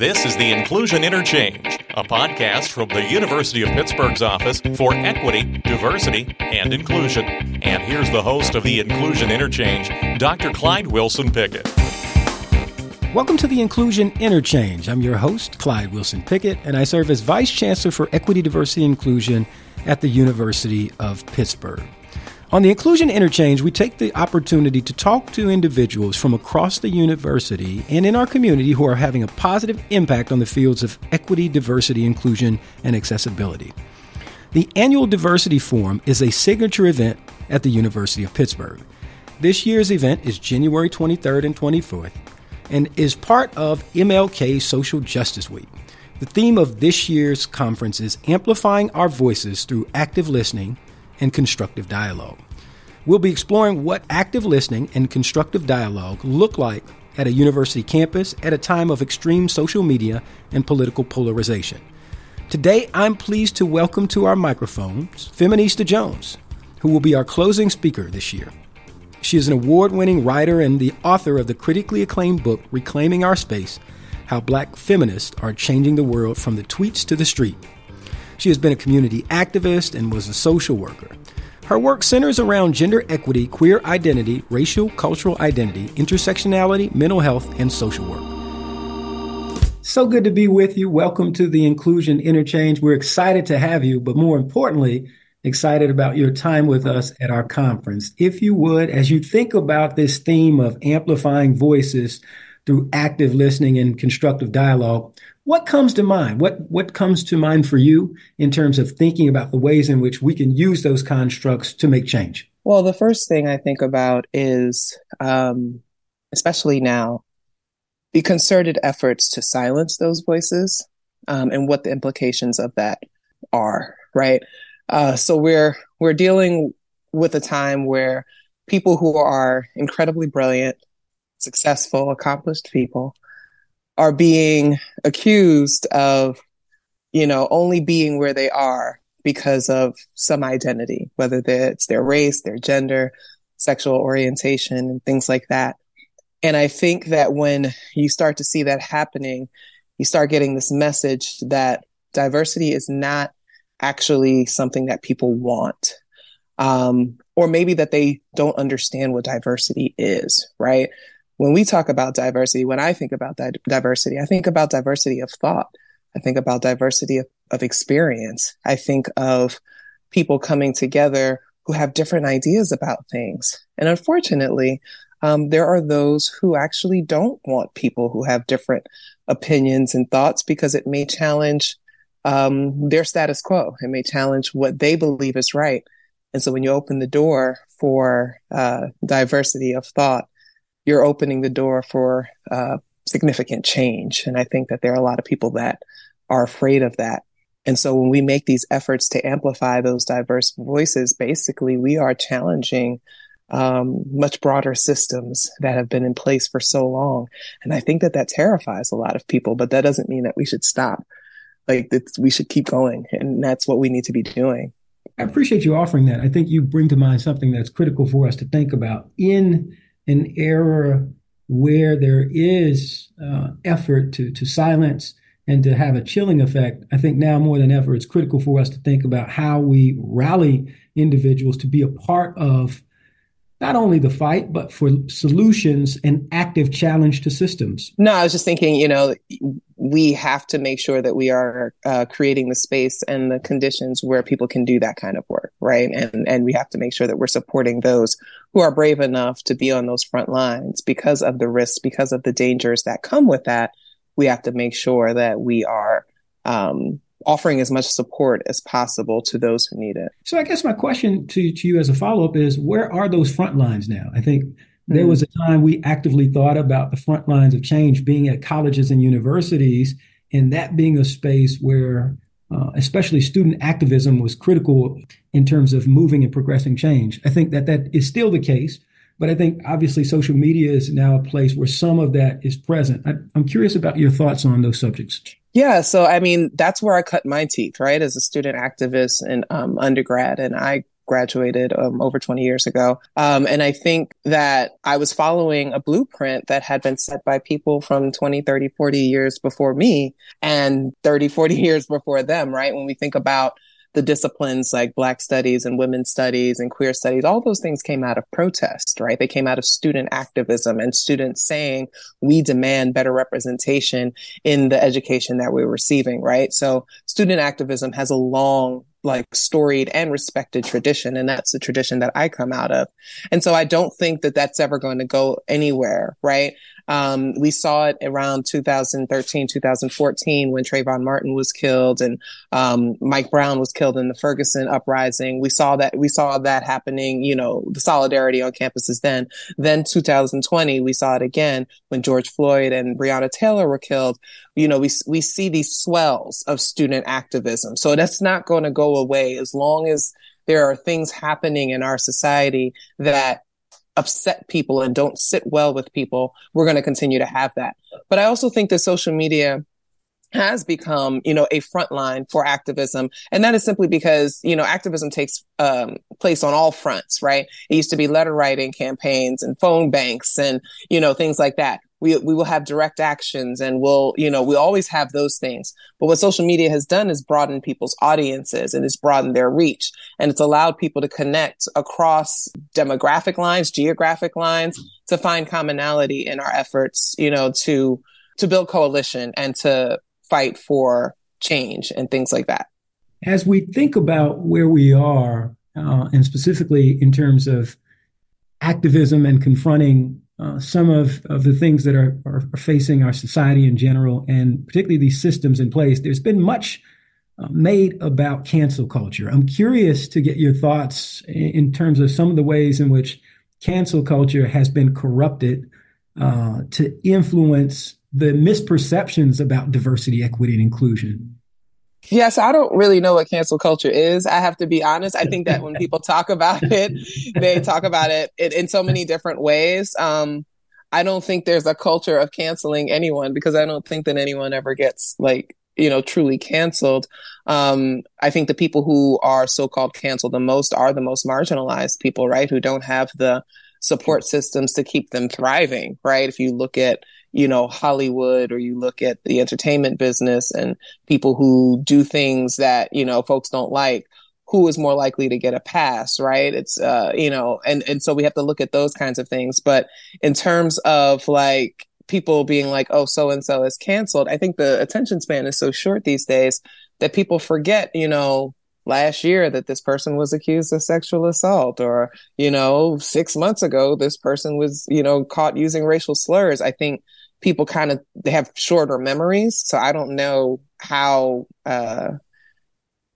This is the Inclusion Interchange, a podcast from the University of Pittsburgh's Office for Equity, Diversity, and Inclusion. And here's the host of the Inclusion Interchange, Dr. Clyde Wilson Pickett. Welcome to the Inclusion Interchange. I'm your host, Clyde Wilson Pickett, and I serve as Vice Chancellor for Equity, Diversity, and Inclusion at the University of Pittsburgh. On the Inclusion Interchange, we take the opportunity to talk to individuals from across the university and in our community who are having a positive impact on the fields of equity, diversity, inclusion, and accessibility. The annual Diversity Forum is a signature event at the University of Pittsburgh. This year's event is January 23rd and 24th and is part of MLK Social Justice Week. The theme of this year's conference is Amplifying Our Voices Through Active Listening and constructive dialogue. We'll be exploring what active listening and constructive dialogue look like at a university campus at a time of extreme social media and political polarization. Today, I'm pleased to welcome to our microphones Feminista Jones, who will be our closing speaker this year. She is an award winning writer and the author of the critically acclaimed book, Reclaiming Our Space How Black Feminists Are Changing the World from the Tweets to the Street. She has been a community activist and was a social worker. Her work centers around gender equity, queer identity, racial, cultural identity, intersectionality, mental health, and social work. So good to be with you. Welcome to the Inclusion Interchange. We're excited to have you, but more importantly, excited about your time with us at our conference. If you would, as you think about this theme of amplifying voices through active listening and constructive dialogue, what comes to mind? What what comes to mind for you in terms of thinking about the ways in which we can use those constructs to make change? Well, the first thing I think about is, um, especially now, the concerted efforts to silence those voices um, and what the implications of that are. Right. Uh, so we're we're dealing with a time where people who are incredibly brilliant, successful, accomplished people are being accused of, you know, only being where they are because of some identity, whether it's their race, their gender, sexual orientation, and things like that. And I think that when you start to see that happening, you start getting this message that diversity is not actually something that people want. Um, or maybe that they don't understand what diversity is, right? When we talk about diversity, when I think about that diversity, I think about diversity of thought. I think about diversity of, of experience. I think of people coming together who have different ideas about things. And unfortunately, um, there are those who actually don't want people who have different opinions and thoughts because it may challenge um, their status quo. It may challenge what they believe is right. And so when you open the door for uh, diversity of thought, you're opening the door for uh, significant change. And I think that there are a lot of people that are afraid of that. And so when we make these efforts to amplify those diverse voices, basically we are challenging um, much broader systems that have been in place for so long. And I think that that terrifies a lot of people, but that doesn't mean that we should stop. Like we should keep going. And that's what we need to be doing. I appreciate you offering that. I think you bring to mind something that's critical for us to think about in an era where there is uh, effort to to silence and to have a chilling effect, I think now more than ever, it's critical for us to think about how we rally individuals to be a part of not only the fight, but for solutions and active challenge to systems. No, I was just thinking, you know, we have to make sure that we are uh, creating the space and the conditions where people can do that kind of work, right? And and we have to make sure that we're supporting those who are brave enough to be on those front lines because of the risks, because of the dangers that come with that. We have to make sure that we are um, offering as much support as possible to those who need it. So I guess my question to, to you as a follow up is where are those front lines now? I think there was a time we actively thought about the front lines of change being at colleges and universities, and that being a space where, uh, especially student activism, was critical in terms of moving and progressing change. I think that that is still the case, but I think obviously social media is now a place where some of that is present. I, I'm curious about your thoughts on those subjects. Yeah, so I mean, that's where I cut my teeth, right, as a student activist in um, undergrad, and I graduated um, over 20 years ago. Um, and I think that I was following a blueprint that had been set by people from 20, 30, 40 years before me and 30, 40 years before them, right? When we think about the disciplines like Black studies and women's studies and queer studies, all those things came out of protest, right? They came out of student activism and students saying, we demand better representation in the education that we're receiving, right? So student activism has a long like storied and respected tradition. And that's the tradition that I come out of. And so I don't think that that's ever going to go anywhere. Right. Um, we saw it around 2013, 2014 when Trayvon Martin was killed and um, Mike Brown was killed in the Ferguson uprising. We saw that we saw that happening. You know, the solidarity on campuses then. Then 2020, we saw it again when George Floyd and Breonna Taylor were killed. You know, we we see these swells of student activism. So that's not going to go away as long as there are things happening in our society that upset people and don't sit well with people, we're going to continue to have that. But I also think that social media has become, you know, a front line for activism. And that is simply because, you know, activism takes um, place on all fronts, right? It used to be letter writing campaigns and phone banks and, you know, things like that we we will have direct actions and we'll you know we always have those things. But what social media has done is broaden people's audiences and it's broadened their reach. And it's allowed people to connect across demographic lines geographic lines to find commonality in our efforts you know to to build coalition and to fight for change and things like that. As we think about where we are uh, and specifically in terms of activism and confronting uh, some of, of the things that are, are, facing our society in general, and particularly these systems in place. There's been much uh, made about cancel culture. I'm curious to get your thoughts in, in, terms of some of the ways in which cancel culture has been corrupted uh, to influence the misperceptions about diversity, equity, and inclusion. Yes, I don't really know what cancel culture is. I have to be honest. I think that when people talk about it, they talk about it in, in so many different ways. Um, I don't think there's a culture of canceling anyone because I don't think that anyone ever gets like, you know, truly canceled. Um, I think the people who are so-called canceled the most are the most marginalized people, right? Who don't have the support systems to keep them thriving, right? If you look at, you know, Hollywood or you look at the entertainment business and people who do things that, you know, folks don't like, who is more likely to get a pass, right? It's, uh, you know, and, and so we have to look at those kinds of things. But in terms of like people being like, oh, so and so is canceled, I think the attention span is so short these days that people forget, you know, last year that this person was accused of sexual assault or you know 6 months ago this person was you know caught using racial slurs i think people kind of they have shorter memories. So I don't know how uh,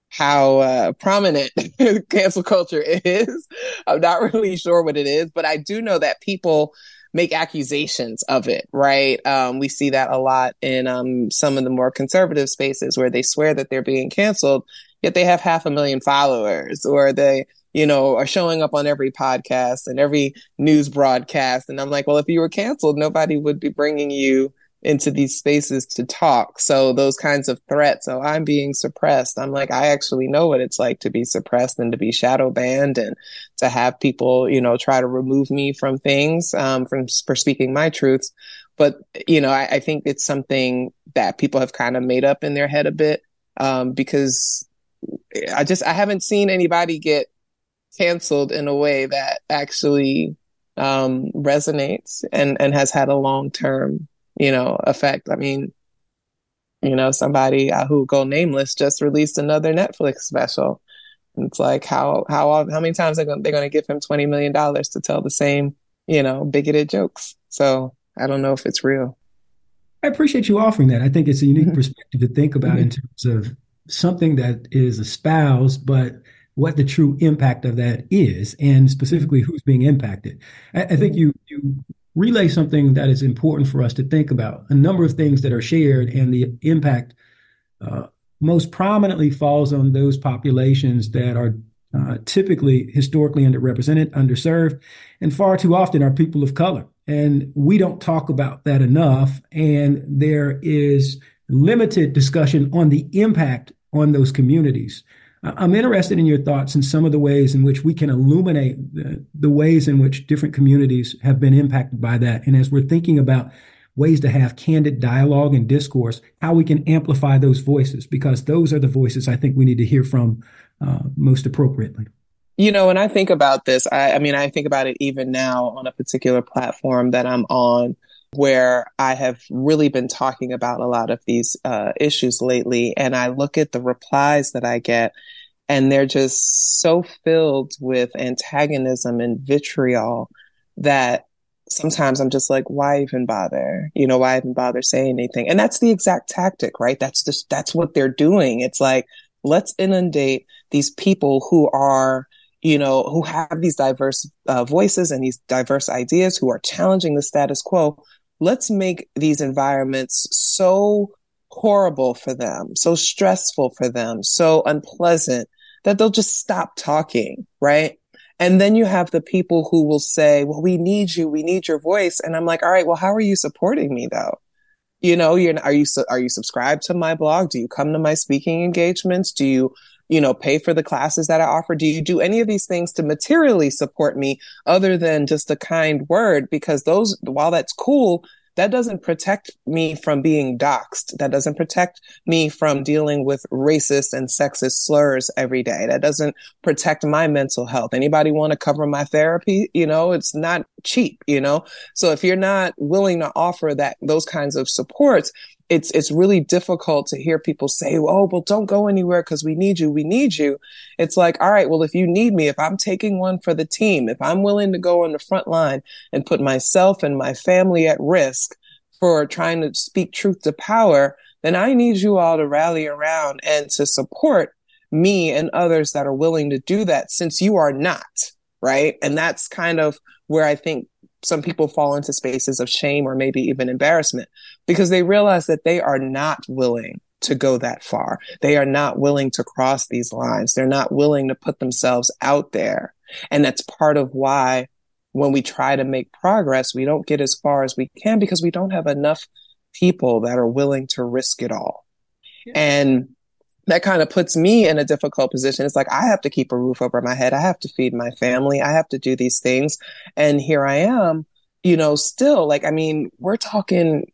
how uh, prominent cancel culture is. I'm not really sure what it is, but I do know that people make accusations of it, right? Um, we see that a lot in um, some of the more conservative spaces where they swear that they're being canceled, yet they have half a million followers, or they you know, are showing up on every podcast and every news broadcast. And I'm like, well, if you were canceled, nobody would be bringing you into these spaces to talk. So those kinds of threats, oh, I'm being suppressed. I'm like, I actually know what it's like to be suppressed and to be shadow banned and to have people, you know, try to remove me from things, um, from, for speaking my truths. But, you know, I, I think it's something that people have kind of made up in their head a bit, um, because I just, I haven't seen anybody get canceled in a way that actually um, resonates and, and has had a long term, you know, effect. I mean, you know, somebody uh, who go nameless just released another Netflix special. It's like how how how many times are they going to give him twenty million dollars to tell the same you know bigoted jokes? So I don't know if it's real. I appreciate you offering that. I think it's a unique mm-hmm. perspective to think about mm-hmm. in terms of something that is espoused, but what the true impact of that is, and specifically who's being impacted. I, I think you you relay something that is important for us to think about. A number of things that are shared, and the impact uh, most prominently falls on those populations that are uh, typically historically underrepresented, underserved, and far too often are people of color. And we don't talk about that enough. And there is limited discussion on the impact on those communities. I'm interested in your thoughts and some of the ways in which we can illuminate the, the, ways in which different communities have been impacted by that. And as we're thinking about ways to have candid dialogue and discourse, how we can amplify those voices, because those are the voices I think we need to hear from uh, most appropriately. You know, when I think about this, I, I mean, I think about it even now on a particular platform that I'm on where I have really been talking about a lot of these uh, issues lately. And I look at the replies that I get, and they're just so filled with antagonism and vitriol that sometimes I'm just like, why even bother? You know, why even bother saying anything? And that's the exact tactic, right? That's just, that's what they're doing. It's like, let's inundate these people who are, you know, who have these diverse uh, voices and these diverse ideas, who are challenging the status quo let's make these environments so horrible for them, so stressful for them, so unpleasant that they'll just stop talking, right? And then you have the people who will say, well, we need you. We need your voice. And I'm like, all right, well, how are you supporting me though? You know, you're, are you, are you subscribed to my blog? Do you come to my speaking engagements? Do you you know, pay for the classes that I offer? Do you do any of these things to materially support me other than just a kind word? Because those, while that's cool, that doesn't protect me from being doxxed. That doesn't protect me from dealing with racist and sexist slurs every day. That doesn't protect my mental health. Anybody want to cover my therapy? You know, it's not cheap, you know? So if you're not willing to offer that, those kinds of supports, it's it's really difficult to hear people say, "Oh, well, don't go anywhere because we need you. We need you." It's like, all right, well, if you need me, if I'm taking one for the team, if I'm willing to go on the front line and put myself and my family at risk for trying to speak truth to power, then I need you all to rally around and to support me and others that are willing to do that since you are not, right? And that's kind of where I think some people fall into spaces of shame or maybe even embarrassment because they realize that they are not willing to go that far. They are not willing to cross these lines. They're not willing to put themselves out there. And that's part of why when we try to make progress, we don't get as far as we can because we don't have enough people that are willing to risk it all. Yeah. And that kind of puts me in a difficult position. It's like I have to keep a roof over my head. I have to feed my family. I have to do these things. And here I am, you know, still like, I mean, we're talking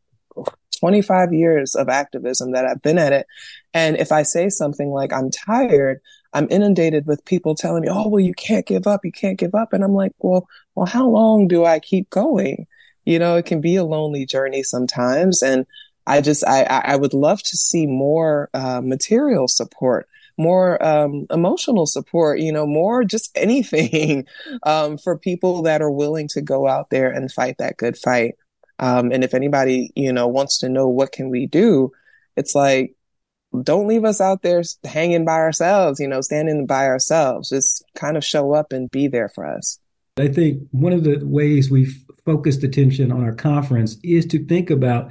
25 years of activism that I've been at it. And if I say something like, I'm tired, I'm inundated with people telling me, oh, well, you can't give up. You can't give up. And I'm like, well, well, how long do I keep going? You know, it can be a lonely journey sometimes. And I just I I would love to see more uh, material support, more um, emotional support, you know, more just anything um, for people that are willing to go out there and fight that good fight. Um, and if anybody you know wants to know what can we do, it's like don't leave us out there hanging by ourselves, you know, standing by ourselves. Just kind of show up and be there for us. I think one of the ways we've focused attention on our conference is to think about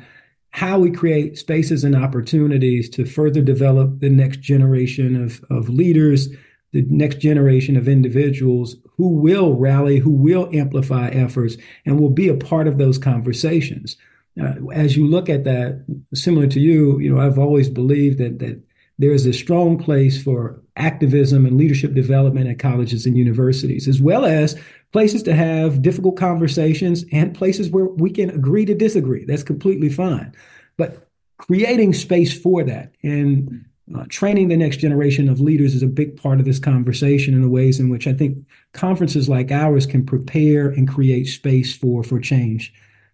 how we create spaces and opportunities to further develop the next generation of, of leaders, the next generation of individuals who will rally, who will amplify efforts, and will be a part of those conversations. Uh, as you look at that, similar to you, you know, I've always believed that that there is a strong place for activism and leadership development at colleges and universities, as well as places to have difficult conversations and places where we can agree to disagree. That's completely fine. But creating space for that and uh, training the next generation of leaders is a big part of this conversation in the ways in which I think conferences like ours can prepare and create space for for change.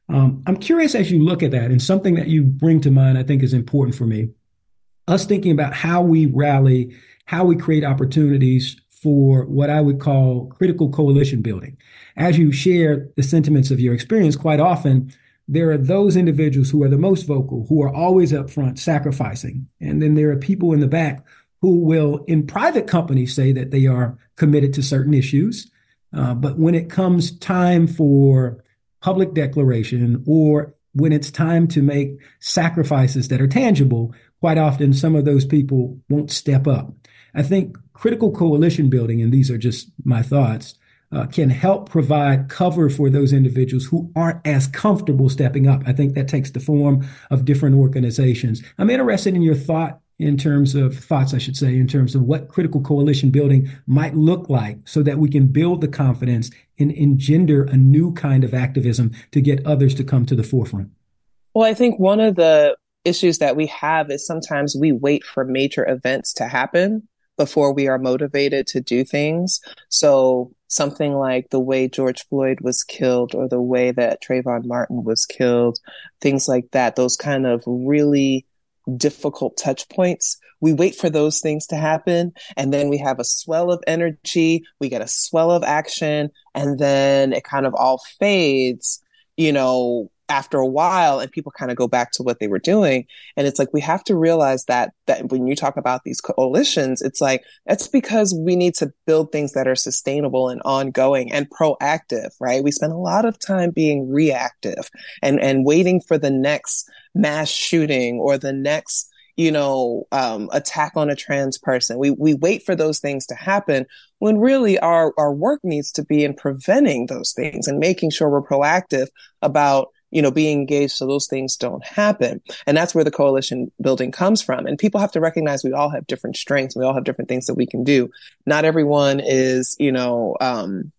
Um, I'm curious as you look at that, and something that you bring to mind I think is important for me. Us thinking about how we rally, how we create opportunities for what I would call critical coalition building. As you share the sentiments of your experience, quite often there are those individuals who are the most vocal, who are always up front sacrificing. And then there are people in the back who will, in private companies, say that they are committed to certain issues. Uh, but when it comes time for public declaration or when it's time to make sacrifices that are tangible, quite often some of those people won't step up. I think critical coalition building, and these are just my thoughts, uh, can help provide cover for those individuals who aren't as comfortable stepping up. I think that takes the form of different organizations. I'm interested in your thought in terms of thoughts, I should say, in terms of what critical coalition building might look like so that we can build the confidence and engender a new kind of activism to get others to come to the forefront? Well, I think one of the issues that we have is sometimes we wait for major events to happen before we are motivated to do things. So something like the way George Floyd was killed or the way that Trayvon Martin was killed, things like that, those kind of really difficult touch points. We wait for those things to happen and then we have a swell of energy, we get a swell of action, and then it kind of all fades, you know, after a while and people kind of go back to what they were doing and it's like we have to realize that that when you talk about these coalitions it's like that's because we need to build things that are sustainable and ongoing and proactive right we spend a lot of time being reactive and and waiting for the next mass shooting or the next you know, um, attack on a trans person. We we wait for those things to happen when really our our work needs to be in preventing those things and making sure we're proactive about you know, being engaged so those things don't happen. And that's where the coalition building comes from. And people have to recognize we all have different strengths. We all have different things that we can do. Not everyone is, you know, um,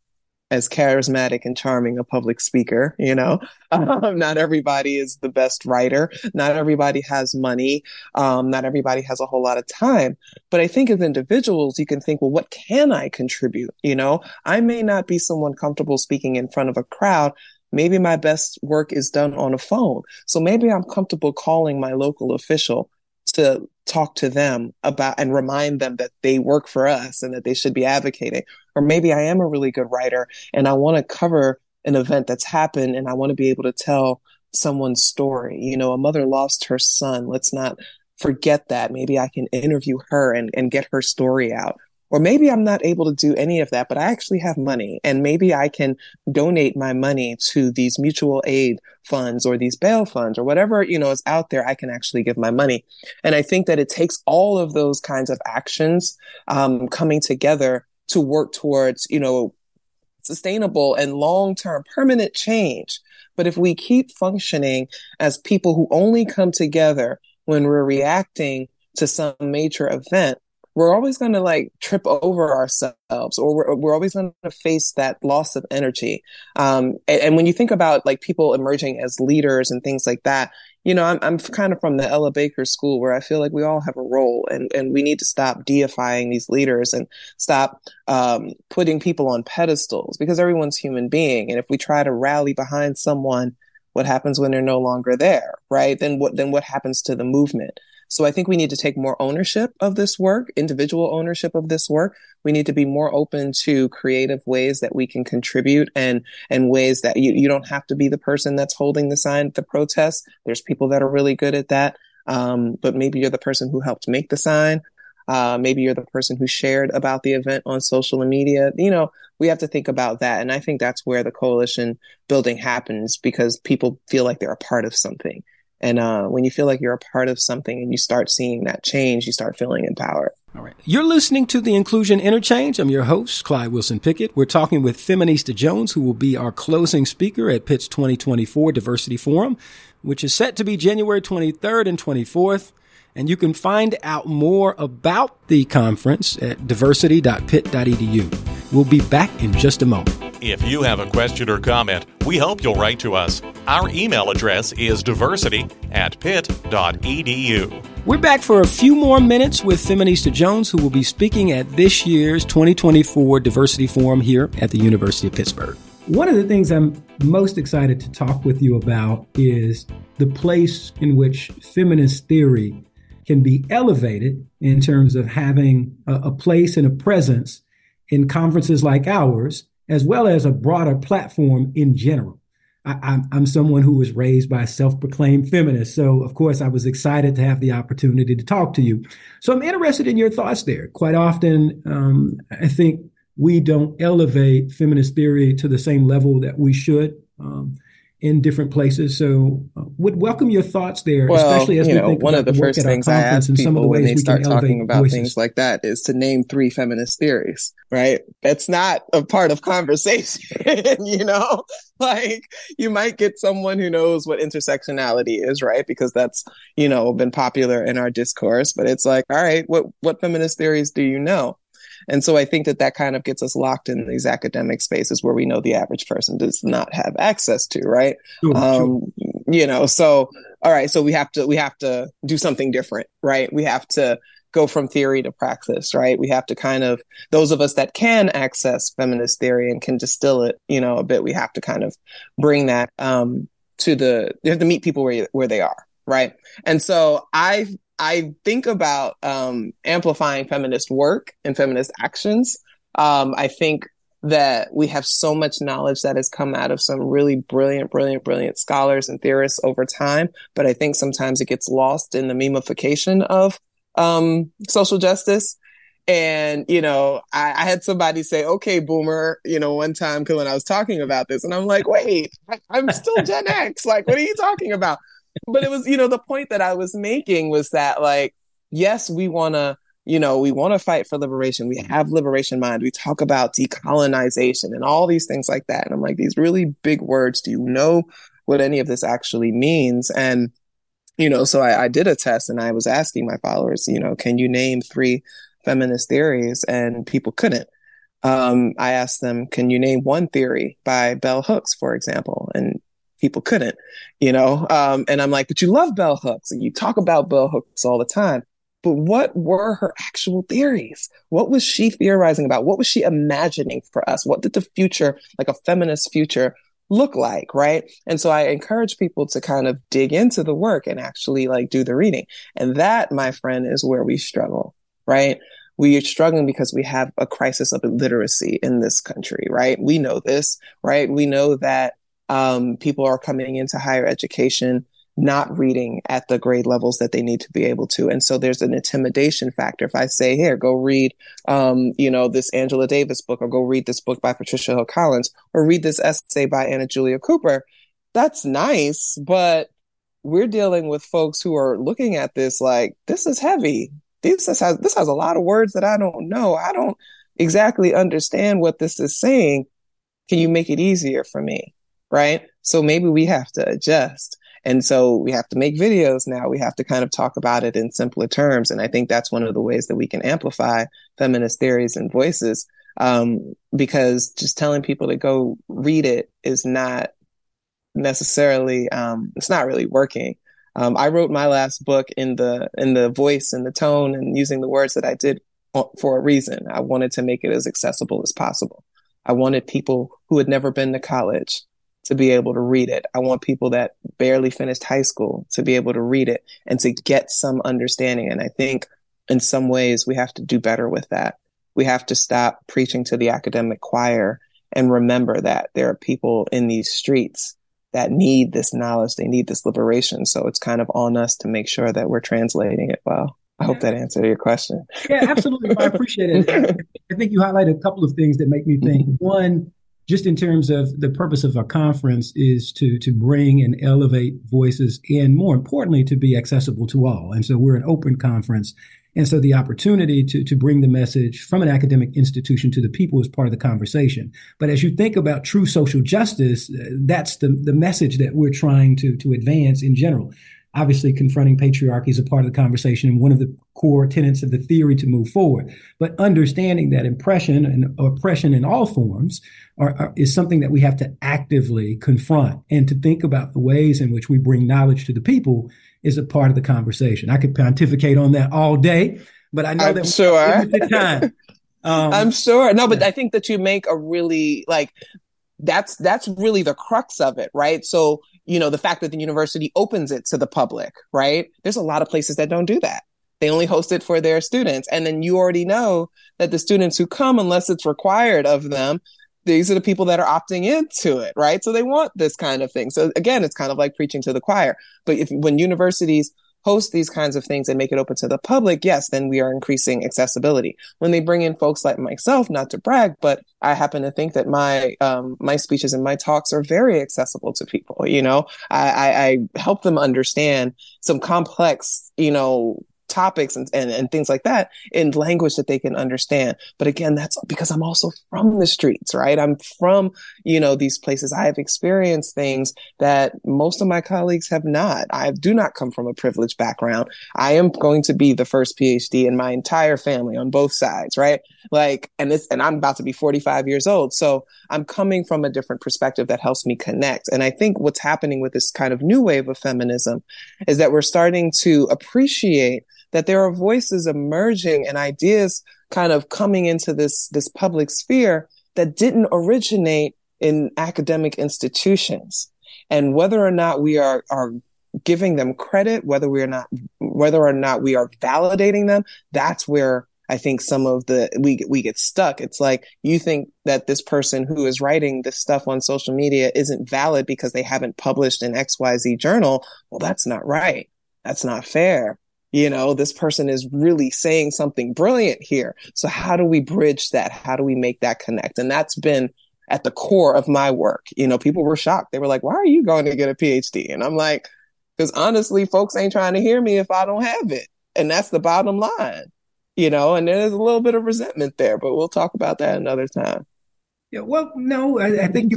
as charismatic and charming a public speaker, you know. Um, not everybody is the best writer. Not everybody has money. Um, not everybody has a whole lot of time. But I think as individuals, you can think, well, what can I contribute? You know, I may not be someone comfortable speaking in front of a crowd, Maybe my best work is done on a phone. So maybe I'm comfortable calling my local official to talk to them about and remind them that they work for us and that they should be advocating. Or maybe I am a really good writer and I want to cover an event that's happened and I want to be able to tell someone's story. You know, a mother lost her son. Let's not forget that. Maybe I can interview her and, and get her story out. Or maybe I'm not able to do any of that, but I actually have money and maybe I can donate my money to these mutual aid funds or these bail funds or whatever, you know, is out there. I can actually give my money. And I think that it takes all of those kinds of actions, um, coming together to work towards, you know, sustainable and long-term permanent change. But if we keep functioning as people who only come together when we're reacting to some major event, we're always going to like trip over ourselves or we're, we're always going to face that loss of energy. Um, and, and, when you think about like people emerging as leaders and things like that, you know, I'm, I'm kind of from the Ella Baker school where I feel like we all have a role and, and we need to stop deifying these leaders and stop, um, putting people on pedestals because everyone's human being. And if we try to rally behind someone, what happens when they're no longer there, right? Then what, then what happens to the movement? So I think we need to take more ownership of this work, individual ownership of this work. We need to be more open to creative ways that we can contribute and, and ways that you, you don't have to be the person that's holding the sign at the protest. There's people that are really good at that. Um, but maybe you're the person who helped make the sign. Uh, maybe you're the person who shared about the event on social media. You know, we have to think about that. And I think that's where the coalition building happens because people feel like they're a part of something. And uh, when you feel like you're a part of something and you start seeing that change, you start feeling empowered. All right. You're listening to the Inclusion Interchange. I'm your host, Clyde Wilson Pickett. We're talking with Feminista Jones, who will be our closing speaker at Pitt's 2024 Diversity Forum, which is set to be January 23rd and 24th. And you can find out more about the conference at diversity.pitt.edu. We'll be back in just a moment. If you have a question or comment, we hope you'll write to us. Our email address is diversity at pitt.edu. We're back for a few more minutes with Feminista Jones, who will be speaking at this year's 2024 Diversity Forum here at the University of Pittsburgh. One of the things I'm most excited to talk with you about is the place in which feminist theory can be elevated in terms of having a, a place and a presence in conferences like ours as well as a broader platform in general. I, am someone who was raised by a self-proclaimed feminist. So of course I was excited to have the opportunity to talk to you. So I'm interested in your thoughts there. Quite often, um, I think we don't elevate feminist theory to the same level that we should. Um, in different places. So, uh, would welcome your thoughts there, well, especially as you we know, think one about of the first things I ask people some of the ways when they start talking about voices. things like that is to name three feminist theories. Right? That's not a part of conversation. you know, like you might get someone who knows what intersectionality is, right? Because that's you know been popular in our discourse. But it's like, all right, what what feminist theories do you know? And so I think that that kind of gets us locked in these academic spaces where we know the average person does not have access to, right? Sure, um, sure. You know, so all right, so we have to we have to do something different, right? We have to go from theory to practice, right? We have to kind of those of us that can access feminist theory and can distill it, you know, a bit. We have to kind of bring that um, to the. You have to meet people where where they are, right? And so I I think about um, amplifying feminist work and feminist actions. Um, I think that we have so much knowledge that has come out of some really brilliant, brilliant, brilliant scholars and theorists over time. But I think sometimes it gets lost in the memification of um, social justice. And, you know, I, I, had somebody say, okay, boomer, you know, one time when I was talking about this and I'm like, wait, I, I'm still Gen X. Like, what are you talking about? But it was, you know, the point that I was making was that like, yes, we want to, you know, we want to fight for liberation. We have liberation mind. We talk about decolonization and all these things like that. And I'm like, these really big words. Do you know what any of this actually means? And, you know, so I, I did a test and I was asking my followers, you know, can you name three feminist theories? And people couldn't. Um, I asked them, can you name one theory by Bell Hooks, for example? And people couldn't, you know? Um, and I'm like, but you love Bell Hooks and you talk about Bell Hooks all the time. But what were her actual theories? What was she theorizing about? What was she imagining for us? What did the future, like a feminist future, look like? Right. And so I encourage people to kind of dig into the work and actually like do the reading. And that, my friend, is where we struggle. Right we are struggling because we have a crisis of illiteracy in this country, right? We know this, right? We know that um, people are coming into higher education not reading at the grade levels that they need to be able to. And so there's an intimidation factor. If I say, here, go read, um, you know, this Angela Davis book or go read this book by Patricia Hill Collins or read this essay by Anna Julia Cooper, that's nice, but we're dealing with folks who are looking at this like, this is heavy. This has, this has a lot of words that I don't know. I don't exactly understand what this is saying. Can you make it easier for me? Right? So maybe we have to adjust. And so we have to make videos now. We have to kind of talk about it in simpler terms. And I think that's one of the ways that we can amplify feminist theories and voices. Um, because just telling people to go read it is not necessarily, um, it's not really working. Um, I wrote my last book in the, in the voice and the tone and using the words that I did for a reason. I wanted to make it as accessible as possible. I wanted people who had never been to college to be able to read it. I want people that barely finished high school to be able to read it and to get some understanding. And I think in some ways we have to do better with that. We have to stop preaching to the academic choir and remember that there are people in these streets that need this knowledge. They need this liberation. So it's kind of on us to make sure that we're translating it well. I hope that answered your question. yeah, absolutely. I appreciate it. I think you highlighted a couple of things that make me think. One, just in terms of the purpose of our conference is to to bring and elevate voices and more importantly to be accessible to all. And so we're an open conference. And so the opportunity to to bring the message from an academic institution to the people is part of the conversation. But as you think about true social justice uh, that's the the message that we're trying to to advance in general obviously confronting patriarchy is a part of the conversation and one of the core tenets of the theory to move forward. But understanding that impression and oppression in all forms are, are, is something that we have to actively confront and to think about the ways in which we bring knowledge to the people is a part of the conversation. I could pontificate on that all day, but I know I'm that sure. time. Um, I'm sure. No, but yeah. I think that you make a really like that's that's really the crux of it, right? So you know, the fact that the university opens it to the public, right? There's a lot of places that don't do that. They only host it for their students. And then you already know that the students who come, unless it's required of them, these are the people that are opting into it, right? So they want this kind of thing. So again, it's kind of like preaching to the choir. But if when universities host these kinds of things and make it open to the public, yes, then we are increasing accessibility. When they bring in folks like myself, not to brag, but I happen to think that my um, my speeches and my talks are very accessible to people. You know, I, I, I help them understand some complex, you know, topics and, and, and things like that in language that they can understand. But again, that's because I'm also from the streets, right? I'm from, you know, these places. I have experienced things that most of my colleagues have not. I do not come from a privileged background. I am going to be the first PhD in my entire family on both sides, right? Like, and it's, and I'm about to be 45 years old. So I'm coming from a different perspective that helps me connect. And I think what's happening with this kind of new wave of feminism is that we're starting to appreciate that there are voices emerging and ideas kind of coming into this, this public sphere that didn't originate in academic institutions. And whether or not we are, are giving them credit, whether we are not, whether or not we are validating them, that's where I think some of the we we get stuck. It's like you think that this person who is writing this stuff on social media isn't valid because they haven't published in XYZ journal. Well, that's not right. That's not fair you know, this person is really saying something brilliant here. So how do we bridge that? How do we make that connect? And that's been at the core of my work. You know, people were shocked. They were like, why are you going to get a PhD? And I'm like, because honestly, folks ain't trying to hear me if I don't have it. And that's the bottom line, you know, and there's a little bit of resentment there, but we'll talk about that another time. Yeah, well, no, I, I think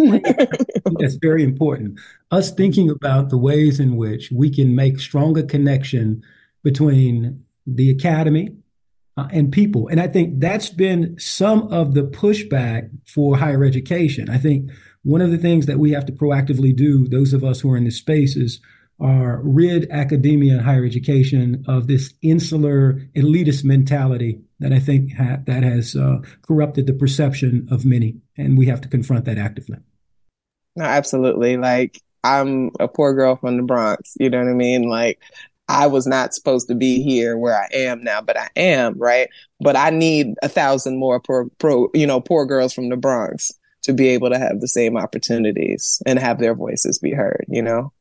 that's very important. Us thinking about the ways in which we can make stronger connection between the academy uh, and people. And I think that's been some of the pushback for higher education. I think one of the things that we have to proactively do, those of us who are in this space, is are rid academia and higher education of this insular elitist mentality that I think ha- that has uh, corrupted the perception of many, and we have to confront that actively. No, absolutely. Like I'm a poor girl from the Bronx. You know what I mean? Like I was not supposed to be here where I am now, but I am, right? But I need a thousand more poor, pro, you know, poor girls from the Bronx to be able to have the same opportunities and have their voices be heard, you know?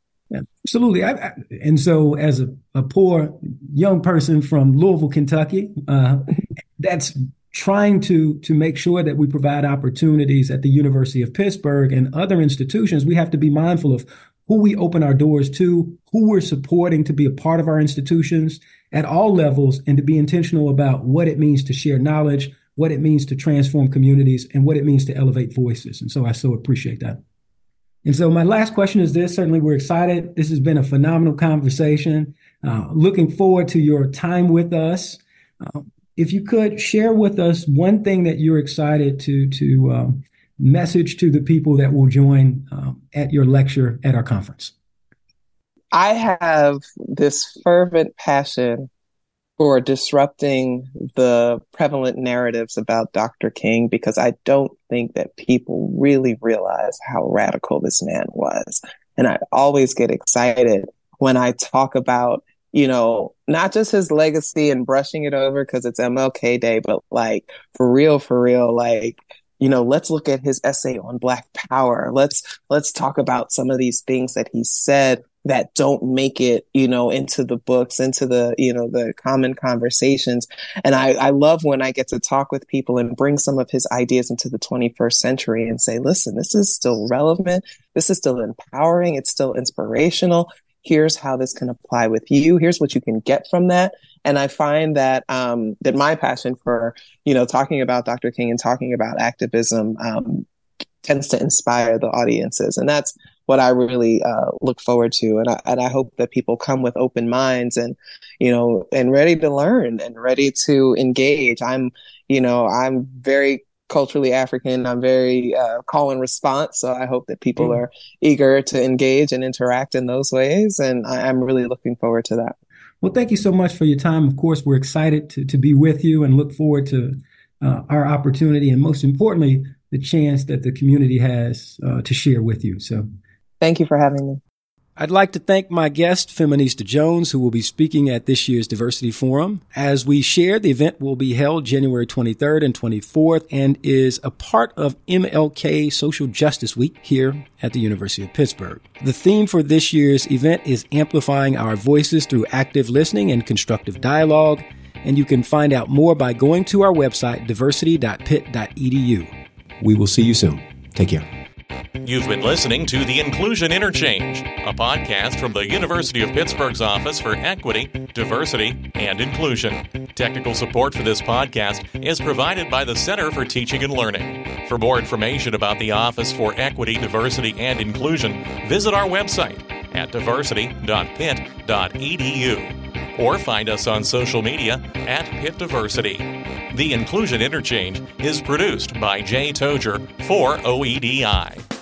Absolutely. I, I, and so, as a, a, poor young person from Louisville, Kentucky, uh, that's trying to to make sure that we provide opportunities at the University of Pittsburgh and other institutions. We have to be mindful of who we open our doors to, who we're supporting to be a part of our institutions at all levels, and to be intentional about what it means to share knowledge, what it means to transform communities, and what it means to elevate voices. And so I so appreciate that. And so my last question is this. Certainly, we're excited. This has been a phenomenal conversation. Uh, looking forward to your time with us. Uh, if you could share with us one thing that you're excited to to um, message to the people that will join um, at your lecture at our conference? I have this fervent passion for disrupting the prevalent narratives about Dr. King because I don't think that people really realize how radical this man was. And I always get excited when I talk about, you know, not just his legacy and brushing it over because it's MLK Day, but like for real, for real, like you know, let's look at his essay on black power. Let's, let's talk about some of these things that he said that don't make it, you know, into the books, into the, you know, the common conversations. And I, I love when I get to talk with people and bring some of his ideas into the 21st century and say, listen, this is still relevant. This is still empowering. It's still inspirational. Here's how this can apply with you. Here's what you can get from that. And I find that um, that my passion for you know talking about Dr. King and talking about activism um, tends to inspire the audiences, and that's what I really uh, look forward to. And I, and I hope that people come with open minds and you know and ready to learn and ready to engage. I'm you know I'm very culturally African. I'm very uh, call and response. So I hope that people mm. are eager to engage and interact in those ways. And I, am really looking forward to that. Well, thank you so much for your time. Of course, we're excited to, to be with you and look forward to uh, our opportunity and most importantly, the chance that the community has uh, to share with you. So thank you for having me. I'd like to thank my guest, Feminista Jones, who will be speaking at this year's Diversity Forum. As we shared, the event will be held January 23rd and 24th and is a part of MLK Social Justice Week here at the University of Pittsburgh. The theme for this year's event is amplifying our voices through active listening and constructive dialogue, and you can find out more by going to our website, diversity.pitt.edu. We will see you soon. Take care. You've been listening to The Inclusion Interchange, a podcast from the University of Pittsburgh's Office for Equity, Diversity, and Inclusion. Technical support for this podcast is provided by the Center for Teaching and Learning. For more information about the Office for Equity, Diversity, and Inclusion, visit our website at diversity.pitt.edu or find us on social media at Pitt Diversity. The Inclusion Interchange is produced by Jay Toger for OEDI.